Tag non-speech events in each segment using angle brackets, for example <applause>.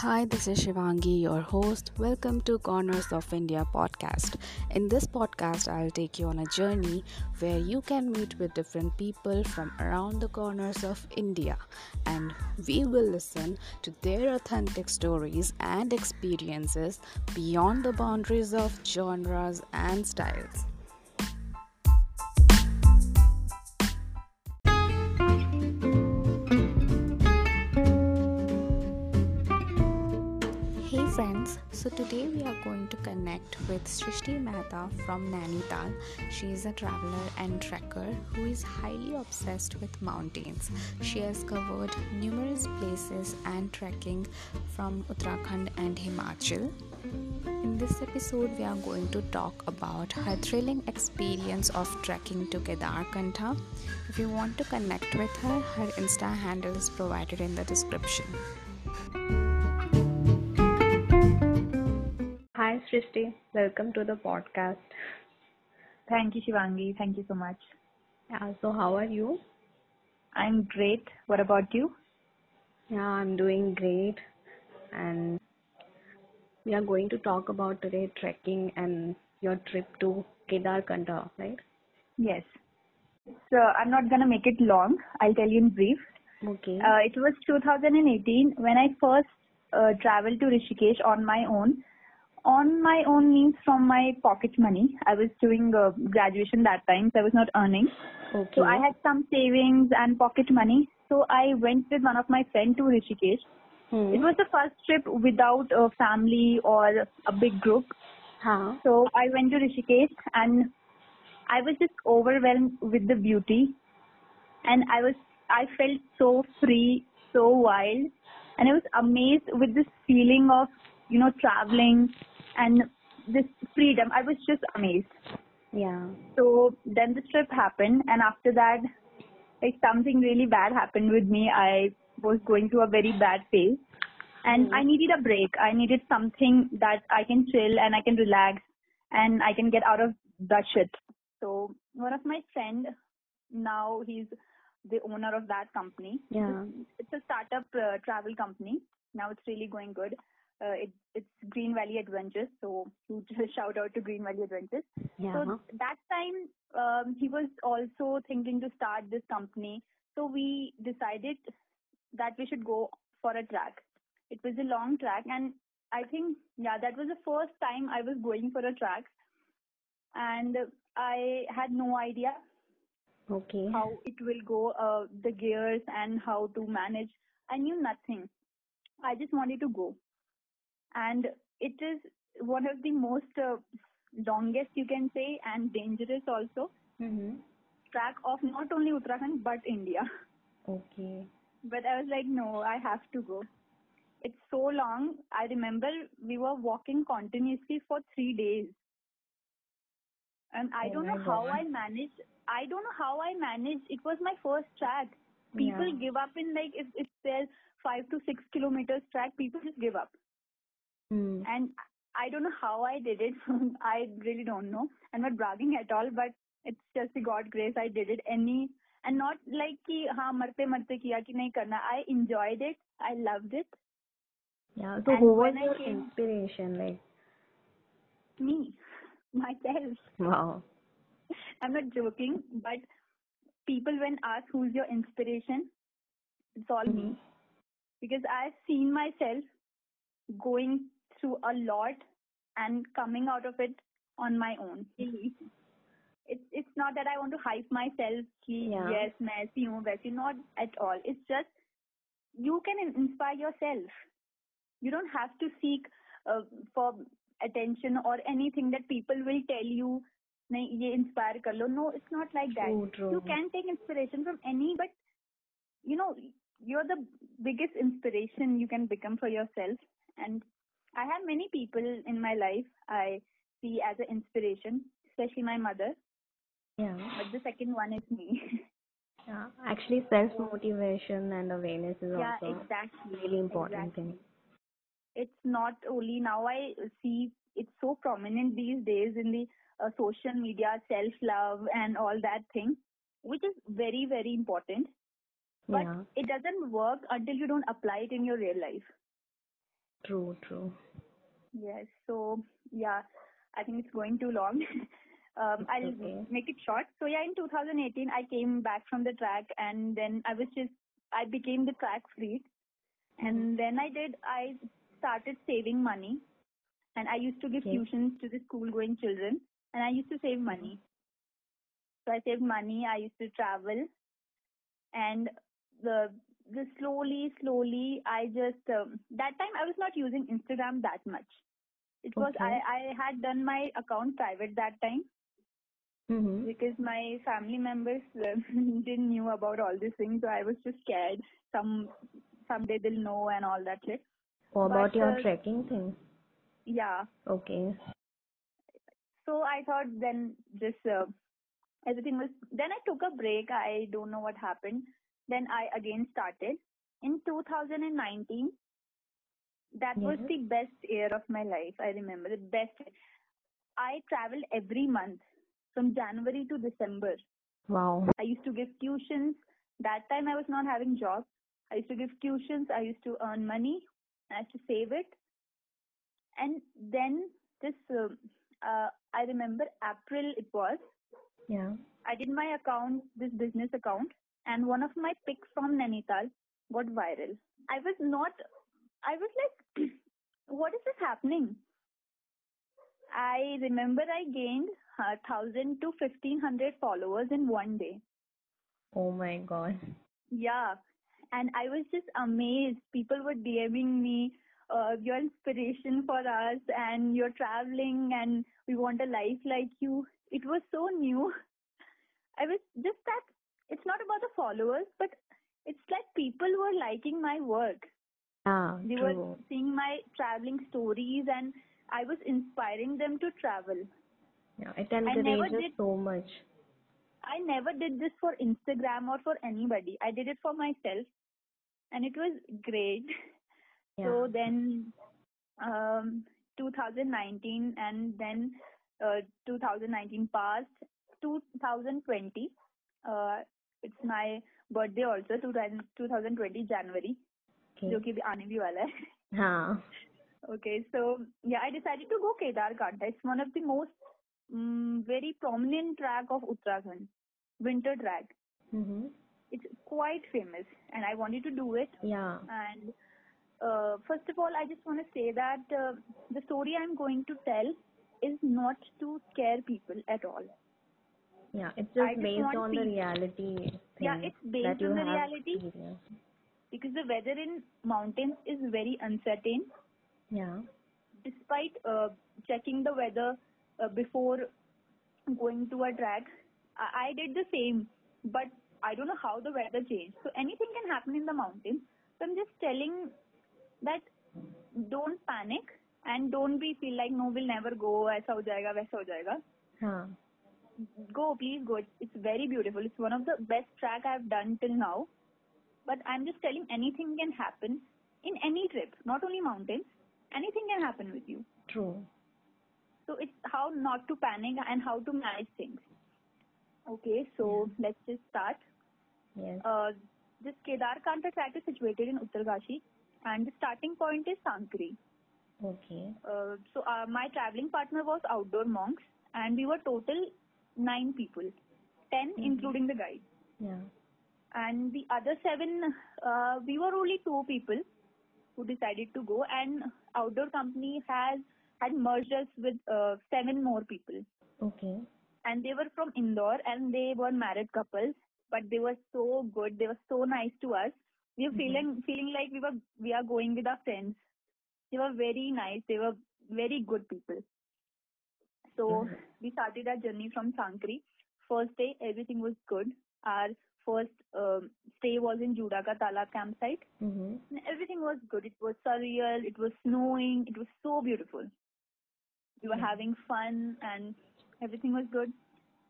Hi, this is Shivangi, your host. Welcome to Corners of India podcast. In this podcast, I'll take you on a journey where you can meet with different people from around the corners of India and we will listen to their authentic stories and experiences beyond the boundaries of genres and styles. Friends, so today we are going to connect with Srishti Mehta from Nainital. She is a traveler and trekker who is highly obsessed with mountains. She has covered numerous places and trekking from Uttarakhand and Himachal. In this episode, we are going to talk about her thrilling experience of trekking to Kedarkantha. If you want to connect with her, her Insta handle is provided in the description. Srishti. Welcome to the podcast. Thank you, Shivangi. Thank you so much. Yeah, so how are you? I'm great. What about you? Yeah, I'm doing great. And we are going to talk about today trekking and your trip to Kedarkantha, right? Yes. So I'm not gonna make it long. I'll tell you in brief. Okay. Uh, it was 2018 when I first uh, traveled to Rishikesh on my own on my own means from my pocket money. I was doing uh, graduation that time, so I was not earning. Okay. So I had some savings and pocket money. So I went with one of my friends to Rishikesh. Hmm. It was the first trip without a family or a big group. Huh. So I went to Rishikesh and I was just overwhelmed with the beauty and I was I felt so free, so wild and I was amazed with this feeling of, you know, traveling and this freedom. I was just amazed. Yeah. So then the trip happened, and after that, like something really bad happened with me. I was going through a very bad phase, and mm. I needed a break. I needed something that I can chill and I can relax, and I can get out of that shit. So one of my friend, now he's the owner of that company. Yeah. It's a startup uh, travel company. Now it's really going good uh, it, it's Green Valley Adventures. So huge <laughs> shout out to Green Valley Adventures. Yeah. So that time um, he was also thinking to start this company. So we decided that we should go for a track. It was a long track, and I think yeah, that was the first time I was going for a track, and I had no idea okay how it will go, uh, the gears and how to manage. I knew nothing. I just wanted to go and it is one of the most uh, longest you can say and dangerous also mm-hmm. track of not only Uttarakhand but India. Okay. But I was like, no, I have to go. It's so long. I remember we were walking continuously for three days. And I oh don't know God. how I managed. I don't know how I managed. It was my first track. People yeah. give up in like if if there's five to six kilometers track, people just give up. Mm. And I don't know how I did it. <laughs> I really don't know. I'm not bragging at all, but it's just the God grace. I did it any and not like कि हाँ मरते मरते किया कि नहीं करना. I enjoyed it. I loved it. Yeah. So and who was when your I came, inspiration? Like me, <laughs> myself. wow. I'm not joking, but people when ask who's your inspiration, it's all mm-hmm. me because I've seen myself going through a lot and coming out of it on my own. <laughs> It's it's not that I want to hype myself. Ki, Yeah. Yes, मैं ऐसी हूँ वैसी. Not at all. It's just you can in- inspire yourself. You don't have to seek uh, for attention or anything that people will tell you. नहीं ये inspire कर लो. No, it's not like that. True, true. You can take inspiration from any, but you know you're the biggest inspiration you can become for yourself. And I have many people in my life I see as an inspiration, especially my mother. Yeah. But the second one is me. <laughs> Yeah. Actually, self motivation and awareness is yeah, also exactly. really important exactly. thing. It's not only now I see it's so prominent these days in the uh, social media, self love and all that thing, which is very very important. But yeah. it doesn't work until you don't apply it in your real life. True, true. Yes. So yeah, I think it's going too long. <laughs> um, I'll okay. make it short. So yeah, in 2018, I came back from the track, and then I was just I became the track freak, and then I did I started saving money, and I used to give Okay. tuitions to the school-going children, and I used to save money. So I saved money. I used to travel, and the the slowly, slowly, I just um, that time I was not using Instagram that much. It was Okay. I I had done my account private that time Mm-hmm. because my family members <laughs> uh, didn't knew about all these things, so I was just scared. Some someday they'll know and all that shit. What about But, your uh, trekking thing? Yeah. Okay. So I thought then just uh, everything was. Then I took a break. I don't know what happened. Then I again started in 2019. That was the best year of my life. I remember the best. I traveled every month from January to December. Wow. I used to give tuitions. That time I was not having job. I used to give tuitions. I used to earn money. I used to save it. And then this, uh, uh, I remember April it was. Yeah. I did my account, this business account, and one of my pics from Nainital got viral. I was not, I was like, <clears throat> what is this happening? I remember I gained uh, 1000 to 1500 followers in one day. Oh my god. Yeah. And I was just amazed. People were DMing me, uh, you're inspiration for us and you're traveling and we want a life like you. It was so new. <laughs> I was just that it's not about the followers, but it's like people were liking my work. Yeah, They true. were seeing my traveling stories and I was inspiring them to travel. Yeah, it never encourages did- so much. I never did this for Instagram or for anybody. I did it for myself and it was great. Yeah. So then um 2019 and then uh, 2019 passed 2020 uh, it's my birthday also 2020 January, twenty जनवरी जो कि आने okay so yeah i decided to go kedarkantha it's one of the most mm, very prominent track of uttarakhand winter track. Mm-hmm. It's quite famous and i wanted to do it. Yeah. And uh, first of all i just want to say that uh, the story i'm going to tell is not to scare people at all. Yeah. It's I just just based want on the peace. reality thing Yeah, it's based that you on the have reality. experienced. Because the weather in mountains is very uncertain. Yeah. despite uh, checking the weather uh, before going to a track, I, I did the same, but I don't know how the weather changed. So anything can happen in the mountains. So I'm just telling that don't panic and don't be feel like no, we'll never go. ऐसा हो जाएगा, वैसा हो जाएगा. हाँ. Go, please go. It's, it's very beautiful. It's one of the best track I've done till now. But I'm just telling anything can happen in any trip, not only mountains. Anything can happen with you. True. So it's how not to panic and how to manage things. Okay, so let's just start. Yes. Uh, this Kedarkantha track is situated in Uttarkashi and the starting point is Sankri. Okay. Uh, so uh, my traveling partner was Outdoor Monks and we were total nine people, 10 Mhm. including the guide. Yeah. And the other seven, uh, we were only two people who decided to go and Outdoor Company has had merged us with uh, seven more people. Okay. and they were from Indore and they were married couples, but they were so good. They were so nice to us. We were Mhm. feeling feeling like we were we are going with our friends. They were very nice. They were very good people. So Mhm. we started our journey from Sankri. First day everything was good. Our first um, stay was in Judaka Talab campsite. Mm-hmm. Everything was good. It was surreal. It was snowing. It was so beautiful. We were Yeah. having fun and everything was good.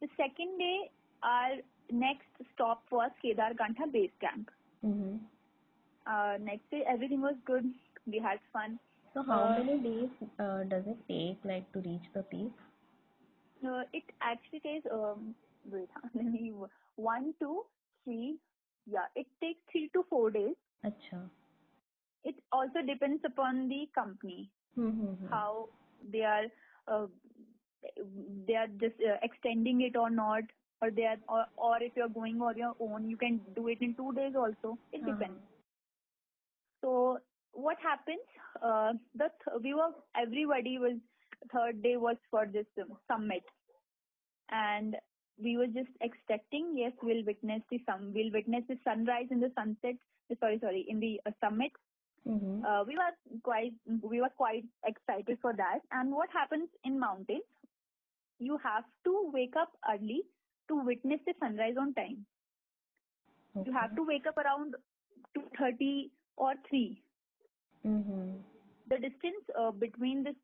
The second day, our next stop was Kedarkantha base camp. Mm-hmm. Uh, next day, everything was good. We had fun. So how Uh, many days uh, does it take like to reach the peak? Uh, it actually takes um wait, <laughs> let me one, two, three. Yeah, it takes three to four days. Acha. it also depends upon the company Mm-hmm. how they are uh, they are just uh, extending it or not or they are or, or if you're going on your own you can do it in two days also it Uh-huh. depends so what happens uh, the th- we were everybody was third day was for this um, summit. And we were just expecting yes we'll witness the sun we'll witness the sunrise and the sunset sorry sorry in the uh, summit. Mm-hmm. uh, we were quite we were quite excited for that. And what happens in mountains you have to wake up early to witness the sunrise on time. You have to wake up around 2:30 or 3 Mm-hmm. the distance uh, between this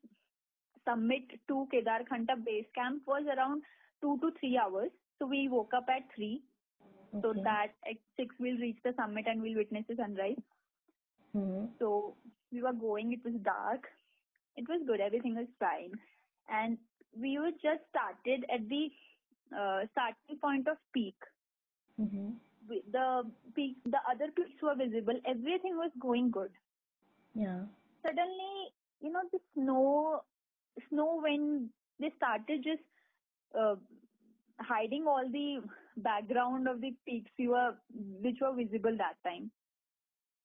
summit to Kedarkantha base camp was around 2 to 3 hours so we woke up at 3 so that at 6 we'll reach the summit and we'll witness the sunrise Mm-hmm. So we were going, it was dark. It was good, everything was fine. And we were just started at the uh, starting point of peak. Mm-hmm. We- The peak, the other peaks were visible. Everything was going good. Yeah. Suddenly, you know, the snow, snow when they started just uh, hiding all the background of the peaks we were, which were visible that time.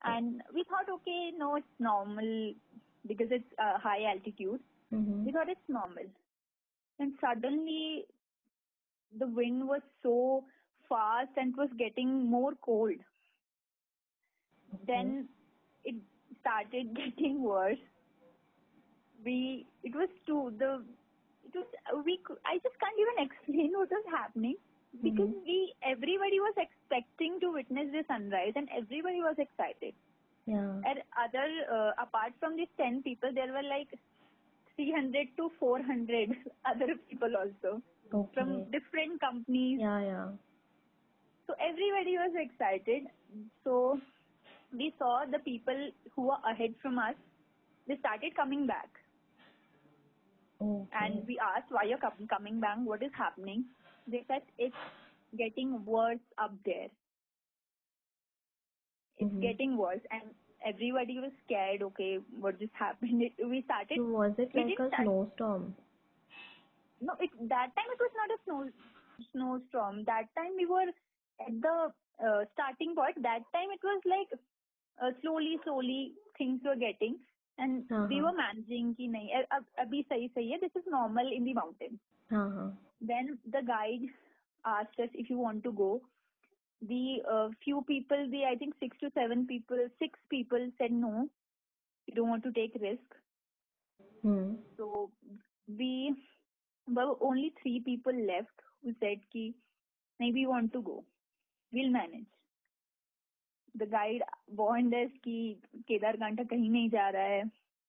And we thought, okay, no, it's normal because it's uh, high altitude. Mm-hmm. We thought it's normal. And suddenly, the wind was so fast and it was getting more cold. Then it started <laughs> getting worse. We, it was too, the, it was, we, I just can't even <laughs> explain what was happening because Mhm. we, everybody was expecting to witness the sunrise and everybody was excited. Yeah. And other, uh, apart from these 10 people, there were like 300 to 400 <laughs> other people also Okay. from different companies. Yeah, yeah. So everybody was excited. So we saw the people who were ahead from us, they started coming back. Okay. And we asked, why you're com- coming back? What is happening? They said, it's getting worse up there. It's Mhm. getting worse. And everybody was scared, okay, what just happened? It, <laughs> we started So was it like a start- snowstorm? No, it that time it was not a snow snowstorm. That time we were at the uh, starting point. That time it was like uh, slowly, slowly things were getting, and were managing की नहीं अभी सही सही है this is normal in the mountain then the guide asked if you want to go the few people the I think six two seven people six people said no you don't want to take risk so we only three people left who said की नहीं we want to go we'll manage the guide bond की केदार कांटा कहीं नहीं जा रहा है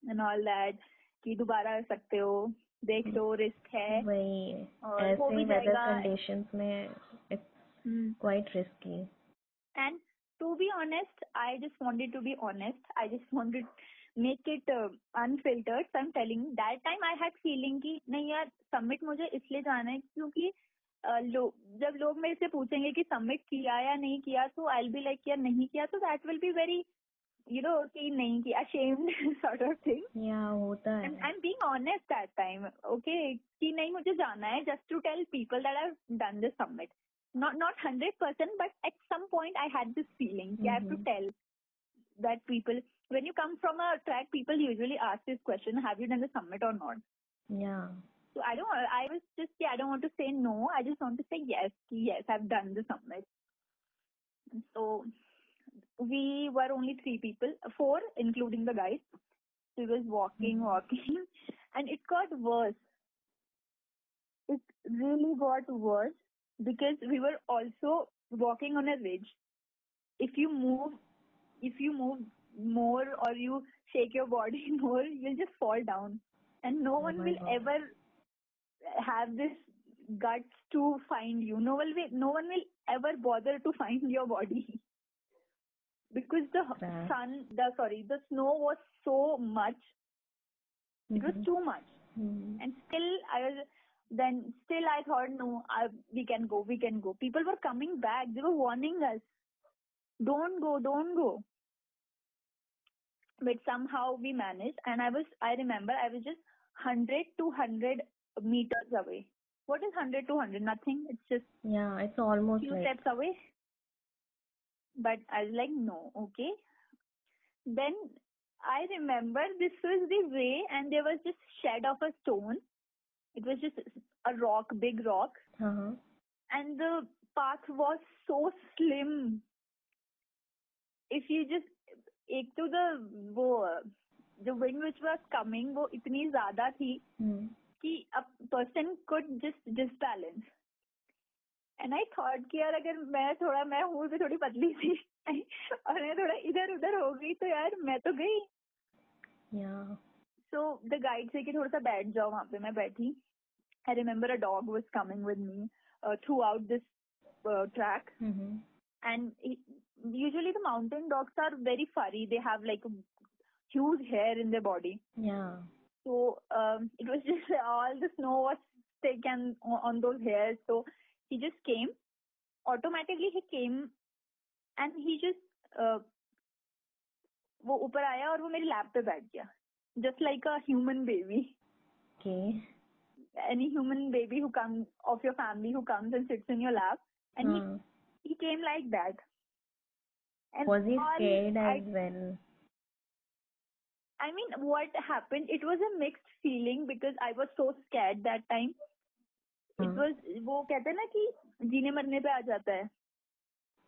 and all that कि दोबारा आ सकते हो देख लो रिस्क है। वही और वो कंडीशंस में quite risky and to be honest I just wanted to be honest I just wanted make it unfiltered I telling that time I had feeling कि नहीं यार सबमिट मुझे इसलिए जाना है क्योंकि लो, जब लोग मेरे से पूछेंगे कि सबमिट किया या नहीं किया तो आई बी लाइक या नहीं किया। तो that will be very you know कि नहीं किया शेम्ड सॉर्ट ऑफ़ थिंग होता है। I am being honest that time okay कि नहीं मुझे जाना है just to tell people that I done this submit not not hundred percent but at some point I had this feeling I have to tell that people when you come from a track people usually ask this question have you done the summit or not? Yeah. So I don't I was just yeah, I don't want to say no. I just want to say yes yes I've done the summit. So we were only three people four including the guys. We was walking Mhm. walking. <laughs> And it got worse. It really got worse because we were also walking on a ridge. If you move if you move more or you shake your body <laughs> more you'll just fall down. And no Oh one will God. ever have this guts to find you no one will no one will ever bother to find your body because the Right. sun the sorry the snow was so much it was Mhm. too much Mhm. and still I was then still I thought no I, we can go we can go people were coming back they were warning us don't go don't go but somehow we managed. And I was, I remember, I was just 100 to 100 meters away. What is 100 to 100? Nothing. It's just Yeah, it's almost few like steps away. But I was like, no, okay. Then I remember this was the way, and there was this shed of a stone. It was just a rock, big rock, uh-huh. and the path was so slim. If you just एक तो the वो the wind which was coming वो इतनी ज्यादा थी Hmm. कि a person could just disbalance. And I thought कि यार अगर मैं थोड़ा मैं हूँ भी थोड़ी पतली सी और मैं थोड़ा इधर उधर हो गई तो यार मैं तो गई Yeah. So the guide से कि थोड़ा सा बैठ जाओ वहाँ पे मैं बैठी I remember a dog was coming with me uh, throughout this uh, track Mm-hmm. and it, usually the mountain dogs are very furry they have like a huge hair in their body Yeah. So um, <laughs> it was just all the snow was thick and on those hairs. So he just came. Automatically he came and he just uh, वो ऊपर आया और वो मेरी lap पे बैठ गया just like a human baby Okay. any human baby who comes of your family who comes and sits in your lap and Uh, he, he came like that and was he all scared I, as well? I mean what happened it was a mixed feeling because I was so scared that time it Hmm. was वो कहते हैं ना कि जीने मरने पे आ जाता है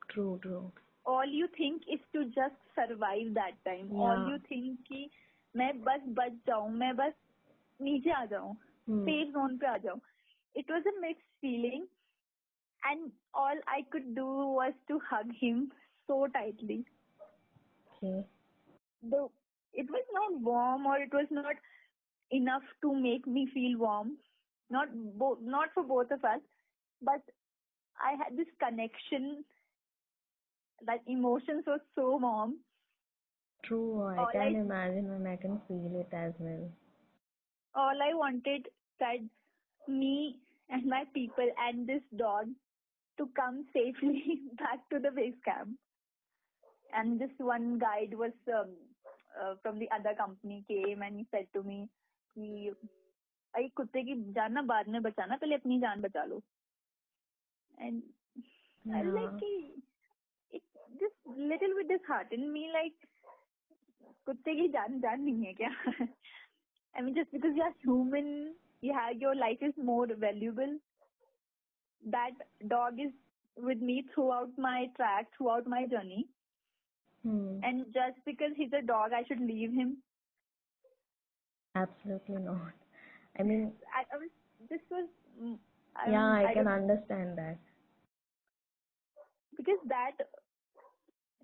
True, true. all you think is to just survive that time all Yeah. you think कि मैं बस बच जाऊं मैं बस नीचे आ जाऊं Hmm. safe zone पे आ जाऊं it was a mixed feeling and all I could do was to hug him so tightly Okay. the it was not warm or it was not enough to make me feel warm not both not for both of us but i had this connection that emotions were so warm True. I All can I- imagine and I can feel it as well. all i wanted that me and my people and this dog to come safely <laughs> back to the base camp and this one guide was um, uh, from the other company came and he said to me कि अरे कुत्ते की जान ना बाद में बचाना पहले अपनी जान बचा लो and I was like Yeah. कि it just little bit disheartened me like कुत्ते की जान जान नहीं है क्या <laughs> I mean just because you are human you have your life is more valuable that dog is with me throughout my track throughout my journey Hmm. and just because he's a dog I should leave him Absolutely not. I mean, I, I was this was mm, I yeah, mean, I can understand that. because that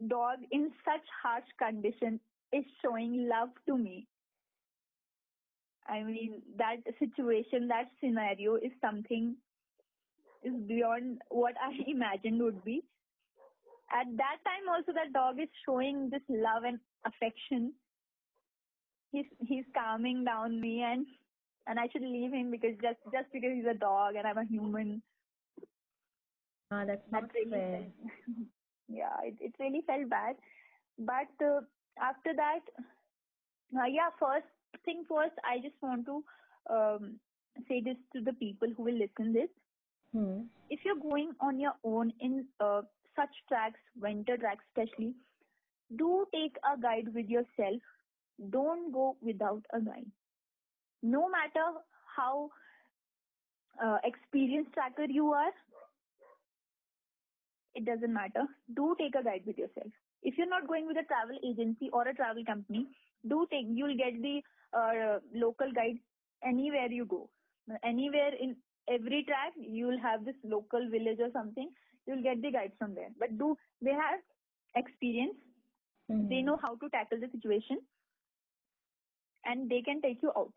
dog in such harsh condition is showing love to me. I mean, that situation, that scenario is something is beyond what I <laughs> imagined would be. At that time also that dog is showing this love and affection. He's he's calming down me and and I should leave him because just just because he's a dog and I'm a human Ah, that's that not really fair. <laughs> yeah it, it really felt bad but uh, after that uh, yeah first thing first i just want to um, say this to the people who will listen this Hmm. if you're going on your own in uh, such tracks winter tracks especially do take a guide with yourself don't go without a guide no matter how uh, experienced tracker you are it doesn't matter. Do take a guide with yourself. If you're not going with a travel agency or a travel company, do take. You'll get the uh, local guide anywhere you go. Anywhere in every track, you'll have this local village or something. You'll get the guides from there. But do they have experience? Hmm. They know how to tackle the situation, and they can take you out.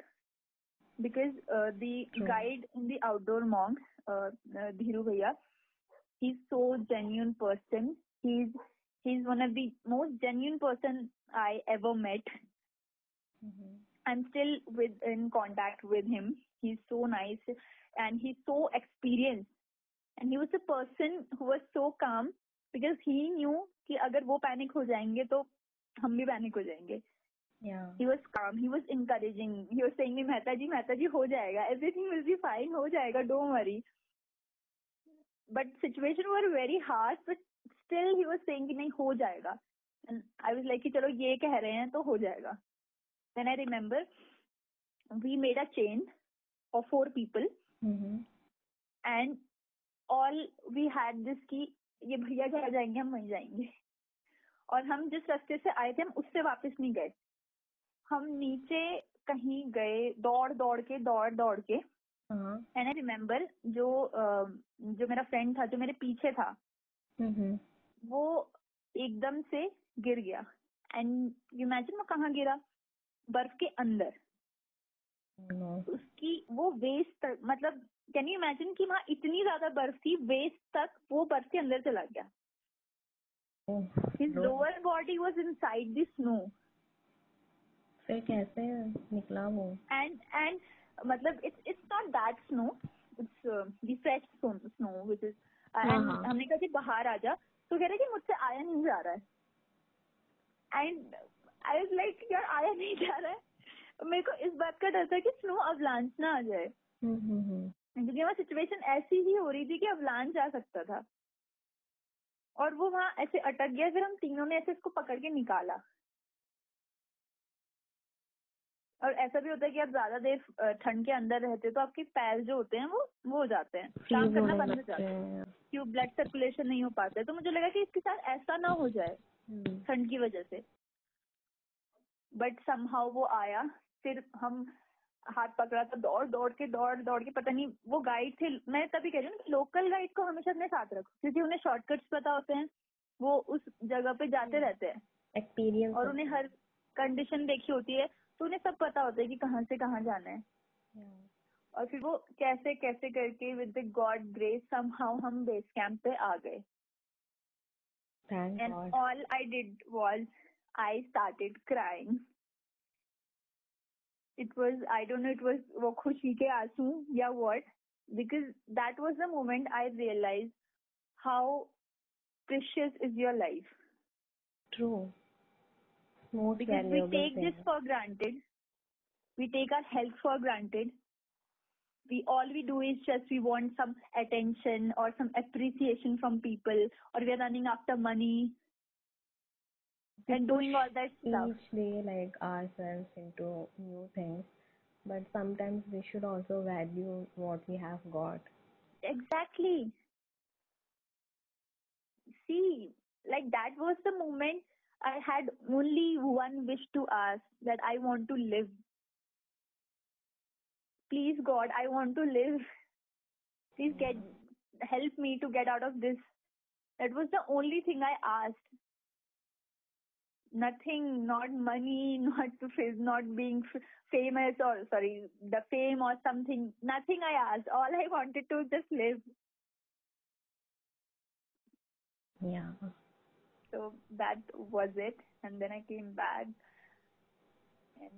Because uh, the True. guide in the outdoor monks, uh, uh, Dhiru Bhaiya, he's so genuine person. He's he's one of the most genuine person I ever met. Mhm. I'm still with in contact with him. He's so nice and he's so experienced. And he was a person who was so calm because he new कि अगर वो panic हो जाएँगे तो हम भी panic हो जाएँगे। He was calm he was encouraging he Mehta ji Mehta ji हो जाएगा एवरीथिंग विल बी फाइन हो जाएगा don't worry but situation were very hard but still he was saying नहीं हो जाएगा। एंड आई वॉज़ लाइक कि चलो ये कह रहे हैं तो हो जाएगा। Then I remember we made a chain of four people and all we had this कि ये भैया जहाँ जाएँगे हम वहीं जाएँगे और हम जिस रास्ते से आए थे हम उससे वापस नहीं गए हम नीचे कहीं गए दौड़ दौड़ के दौड़ दौड़ के. एंड आई रिमेम्बर जो जो मेरा फ्रेंड था जो मेरे पीछे था Mm-hmm. वो एकदम से गिर गया एंड इमेजिन वो कहाँ गिरा बर्फ़ के अंदर. उसकी वो वेस्ट तक मतलब कैन यू इमेजिन कि वहाँ इतनी ज़्यादा बर्फ़ थी वेस्ट तक वो बर्फ़ के अंदर चला गया? His lower body was inside the snow फिर कैसे निकला वो? And and मतलब it's uh, the fresh snow snow which is uh, and हाँ। हमने कहा कि बाहर आ जा। तो कह रहे कि मुझसे आया नहीं जा रहा है। एंड आई वाज लाइक यार आया नहीं जा रहा है। मेरे को इस बात का डर था कि स्नो अवलांच ना आ जाए। Mm-hmm. क्योंकि वहाँ सिचुएशन ऐसी ही हो रही थी कि अवलांच आ सकता था। और वो वहाँ ऐसे अटक गया फिर हम तीनों ने ऐसे इसको पकड़ के निकाला। और ऐसा भी होता है कि आप ज़्यादा देर ठंड के अंदर रहते हो तो आपके पैर जो होते हैं वो वो हो जाते हैं। काम करना बंद हो जाता है। क्यों ब्लड सर्कुलेशन नहीं हो पाता है। तो मुझे लगा कि इसके साथ ऐसा ना हो जाए हम्म, ठंड की वजह से। बट समहाउ वो आया फिर हम हाथ पकड़ा तो दौड़ दौड़ के दौड़ दौड़ के पता नहीं वो गाइड थे मैं तभी कह रही हूँ लोकल गाइड को हमेशा अपने साथ रखो क्योंकि उन्हें शॉर्टकट्स पता होते हैं वो उस जगह पे जाते रहते हैं। एक्सपीरियंस और उन्हें हर कंडीशन देखी होती है तो उन्हें सब पता होता है कि कहाँ से कहाँ जाना है। और फिर वो कैसे कैसे करके with the God grace somehow हम बेस कैंप पे आ गए। God all I did was I started crying. It was I don't know it was वो खुशी के आंसू या what because that was the moment I realized how precious is your life true most because we valuable take this for granted we take our health for granted we all we do is just we want some attention or some appreciation from people or we are running after money and doing all that stuff each day like ourselves into new things but sometimes we should also value what we have got Exactly. See, like that was the moment I had only one wish to ask that I want to live. Please God, I want to live. Please get mm-hmm. help me to get out of this. That was the only thing I asked. Nothing, not money, <laughs> not not being f- famous or sorry, the fame or something. Nothing I asked. All I wanted to just live. yeah So that was it. And then I came back. And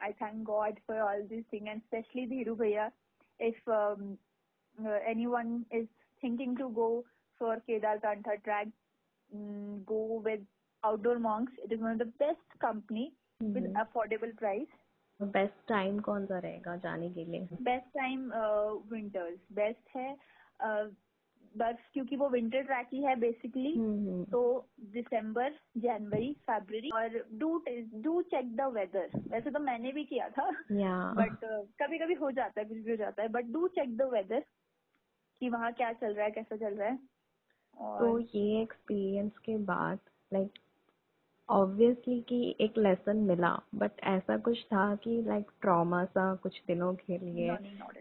I thank God for all these things, and especially Dhiru Bhaiya. If um, uh, anyone is thinking to go for Kedar Kantha track, mm, go with Outdoor Monks. It is one of the best company with Mhm. affordable price. Best time कौन सा रहेगा जाने के लिए? Best time winters best है uh, बर्फ़ क्योंकि वो विंटर ट्रैक ही है बेसिकली हम्म, तो दिसंबर जनवरी फरवरी और do do check the weather वैसे तो मैंने भी किया था। बट कभी कभी हो जाता है कुछ भी हो जाता है। But do check the weather कि वहाँ क्या चल रहा है कैसा चल रहा है। तो ये एक्सपीरियंस के बाद लाइक ऑब्वियसली कि एक लेसन मिला बट ऐसा कुछ था कि लाइक ट्रॉमा सा कुछ दिनों के लिए.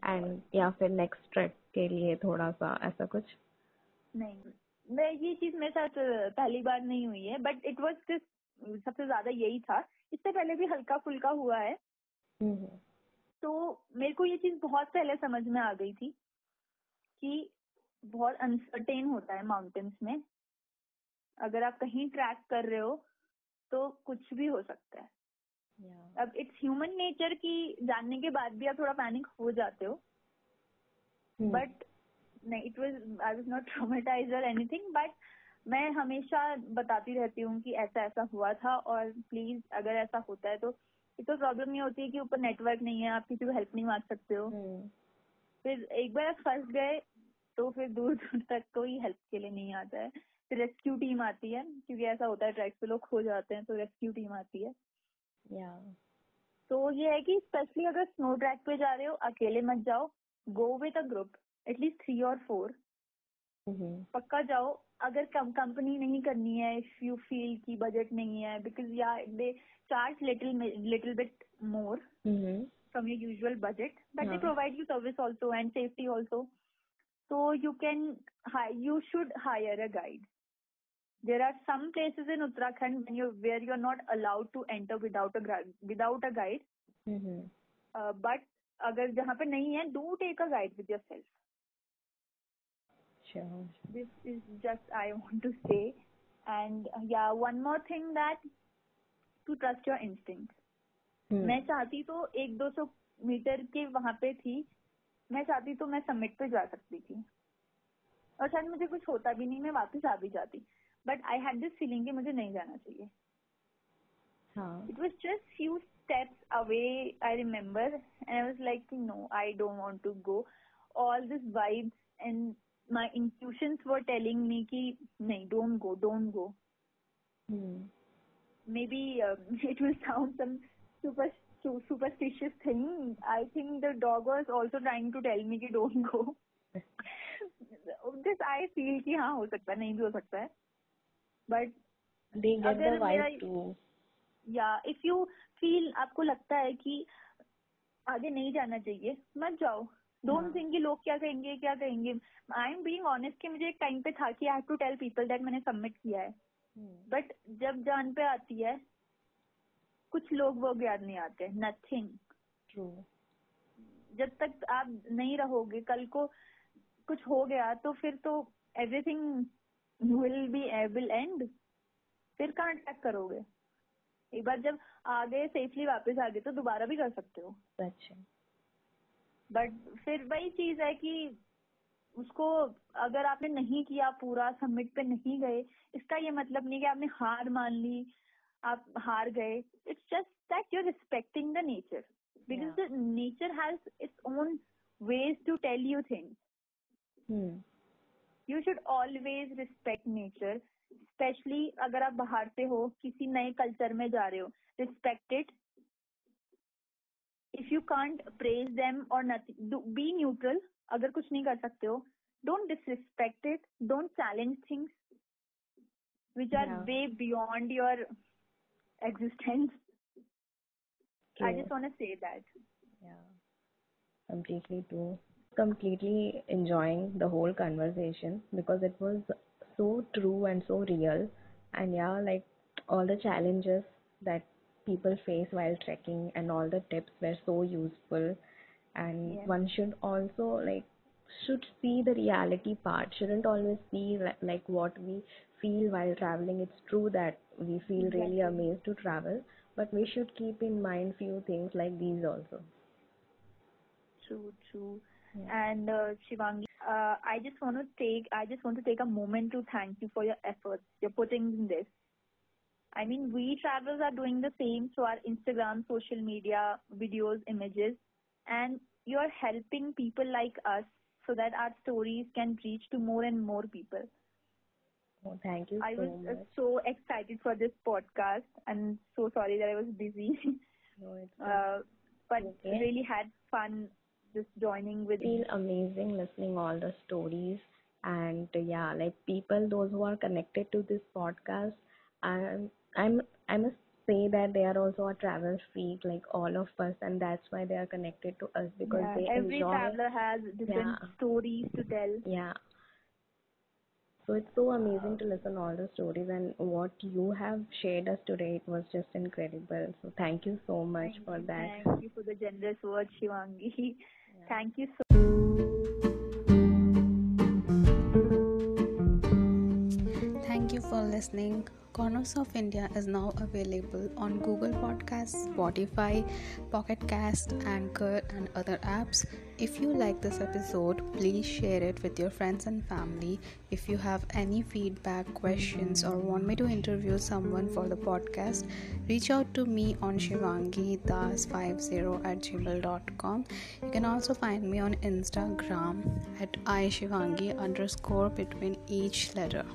एंड या फिर नेक्स्ट ट्रिप के लिए थोड़ा सा ऐसा कुछ? नहीं मैं ये चीज़ मेरे साथ पहली बार नहीं हुई है बट इट वाज सबसे ज़्यादा यही था। इससे पहले भी हल्का फुल्का हुआ है। हम्म, तो मेरे को ये चीज़ बहुत पहले समझ में आ गई थी कि बहुत अनसर्टेन होता है माउंटेन्स में। अगर आप कहीं ट्रैक कर रहे हो तो कुछ भी हो सकता है। या अब इट्स ह्यूमन नेचर की जानने के बाद भी आप थोड़ा पैनिक हो जाते हो। बट नहीं it was I was not traumatize और एनीथिंग बट मैं हमेशा बताती रहती हूँ कि ऐसा ऐसा हुआ था और प्लीज़ अगर ऐसा होता है तो एक तो प्रॉब्लम ये होती है कि ऊपर नेटवर्क नहीं है आप किसी को हेल्प नहीं मांग सकते हो। हम्म फिर एक बार आप फंस गए तो फिर दूर दूर तक कोई हेल्प के लिए नहीं आता है। फिर रेस्क्यू टीम आती है क्योंकि ऐसा होता है ट्रैक पे लोग खो जाते हैं तो रेस्क्यू टीम आती है। या तो ये है कि स्पेशली अगर स्नो ट्रैक पे जा रहे हो अकेले मत जाओ। Go with a group at least three or four पक्का जाओ। अगर कम कंपनी नहीं करनी है इफ़ यू फील की बजट नहीं है बिकॉज़ या they charge little little bit more from budget, but they Yeah. provide you service also and safety also. So you can hi- you should hire a guide. There are some places in Uttarakhand when you where you're not allowed to enter without a without a guide. Hmm Uh, but अगर जहाँ पे नहीं है, do take a guide with yourself. sure This is just I want to say. And uh, yeah, one more thing that to trust your instinct. हम्म मैं चाहती तो एक दो सौ मीटर के वहाँ पे थी मैं चाहती तो मैं समिट पे जा सकती थी और शायद मुझे कुछ होता भी नहीं मैं वापस आ भी जाती but I had this feeling कि मुझे नहीं जाना चाहिए। It was just few steps away I remember and I was like no I don't want to go all this vibes and my intuitions were telling me कि नहीं don't go don't go maybe it will sound some super superstitious thing I think the dog was also trying to tell me कि don't go just I feel कि हाँ हो सकता है नहीं भी हो सकता है। Get the अगर vibe मेरा- too या इफ़ यू फील आपको लगता है कि आगे नहीं जाना चाहिए मत जाओ। डोंट हाँ। थिंक कि लोग क्या कहेंगे क्या कहेंगे। आई एम बीइंग ऑनेस्ट कि मुझे एक टाइम पे था कि I have to tell people that मैंने सबमिट किया है। हम्म। बट जब जान पे आती है कुछ लोग वो याद नहीं आते नथिंग true जब तक आप नहीं रहोगे कल को कुछ हो गया तो फिर तो everything will be will and फिर कहाँ ट्रैक करोगे। एक बार जब आ गए सेफली वापस आ गए तो दोबारा भी कर सकते हो। है बट फिर वही चीज़ है कि उसको अगर आपने नहीं किया पूरा सबमिट पे नहीं गए इसका ये मतलब नहीं कि आपने हार मान ली आप हार गए। It's just that you are respecting the nature because the nature has its own ways to tell you things you should always respect nature specially अगर आप बाहर से हो किसी नए कल्चर में जा रहे हो. Respect it if you can't praise them or be neutral अगर कुछ नहीं कर सकते हो don't disrespect it don't challenge things which are way beyond your existence I just want to say that completely true. Completely enjoying the whole conversation because it was so true and so real. And yeah, like all the challenges that people face while trekking and all the tips were so useful. And Yes. one should also like should see the reality part. Shouldn't always see li- like what we feel while traveling. It's true that we feel really Exactly. amazed to travel, but we should keep in mind few things like these also. True, true. And uh, Shivangi, uh, I just want to take I just want to take a moment to thank you for your efforts you're putting in this. I mean, we travelers are doing the same through our Instagram, social media, videos, images, and you're helping people like us so that our stories can reach to more and more people. Oh, thank you I so was uh, much. so excited for this podcast and so sorry that I was busy, No, it's <laughs> uh, but Okay. really had fun just joining with feel amazing listening all the stories and yeah, like people those who are connected to this podcast, I'm I'm I must say that they are also a travel freak like all of us, and that's why they are connected to us because Yeah, they every enjoy. traveler has different Yeah. stories to tell. Yeah. So it's so amazing to listen all the stories and what you have shared us today. It was just incredible. So thank you so much Thank for that. Thank you for the generous words, Shivangi. <laughs> Thank you so Thank you for listening. Corners of India is now available on Google Podcasts, Spotify, Pocket Cast, Anchor, and other apps. If you like this episode, please share it with your friends and family. If you have any feedback, questions, or want me to interview someone for the podcast, reach out to me on shivangidas50 at gmail.com. You can also find me on Instagram at ishivangi underscore between each letter.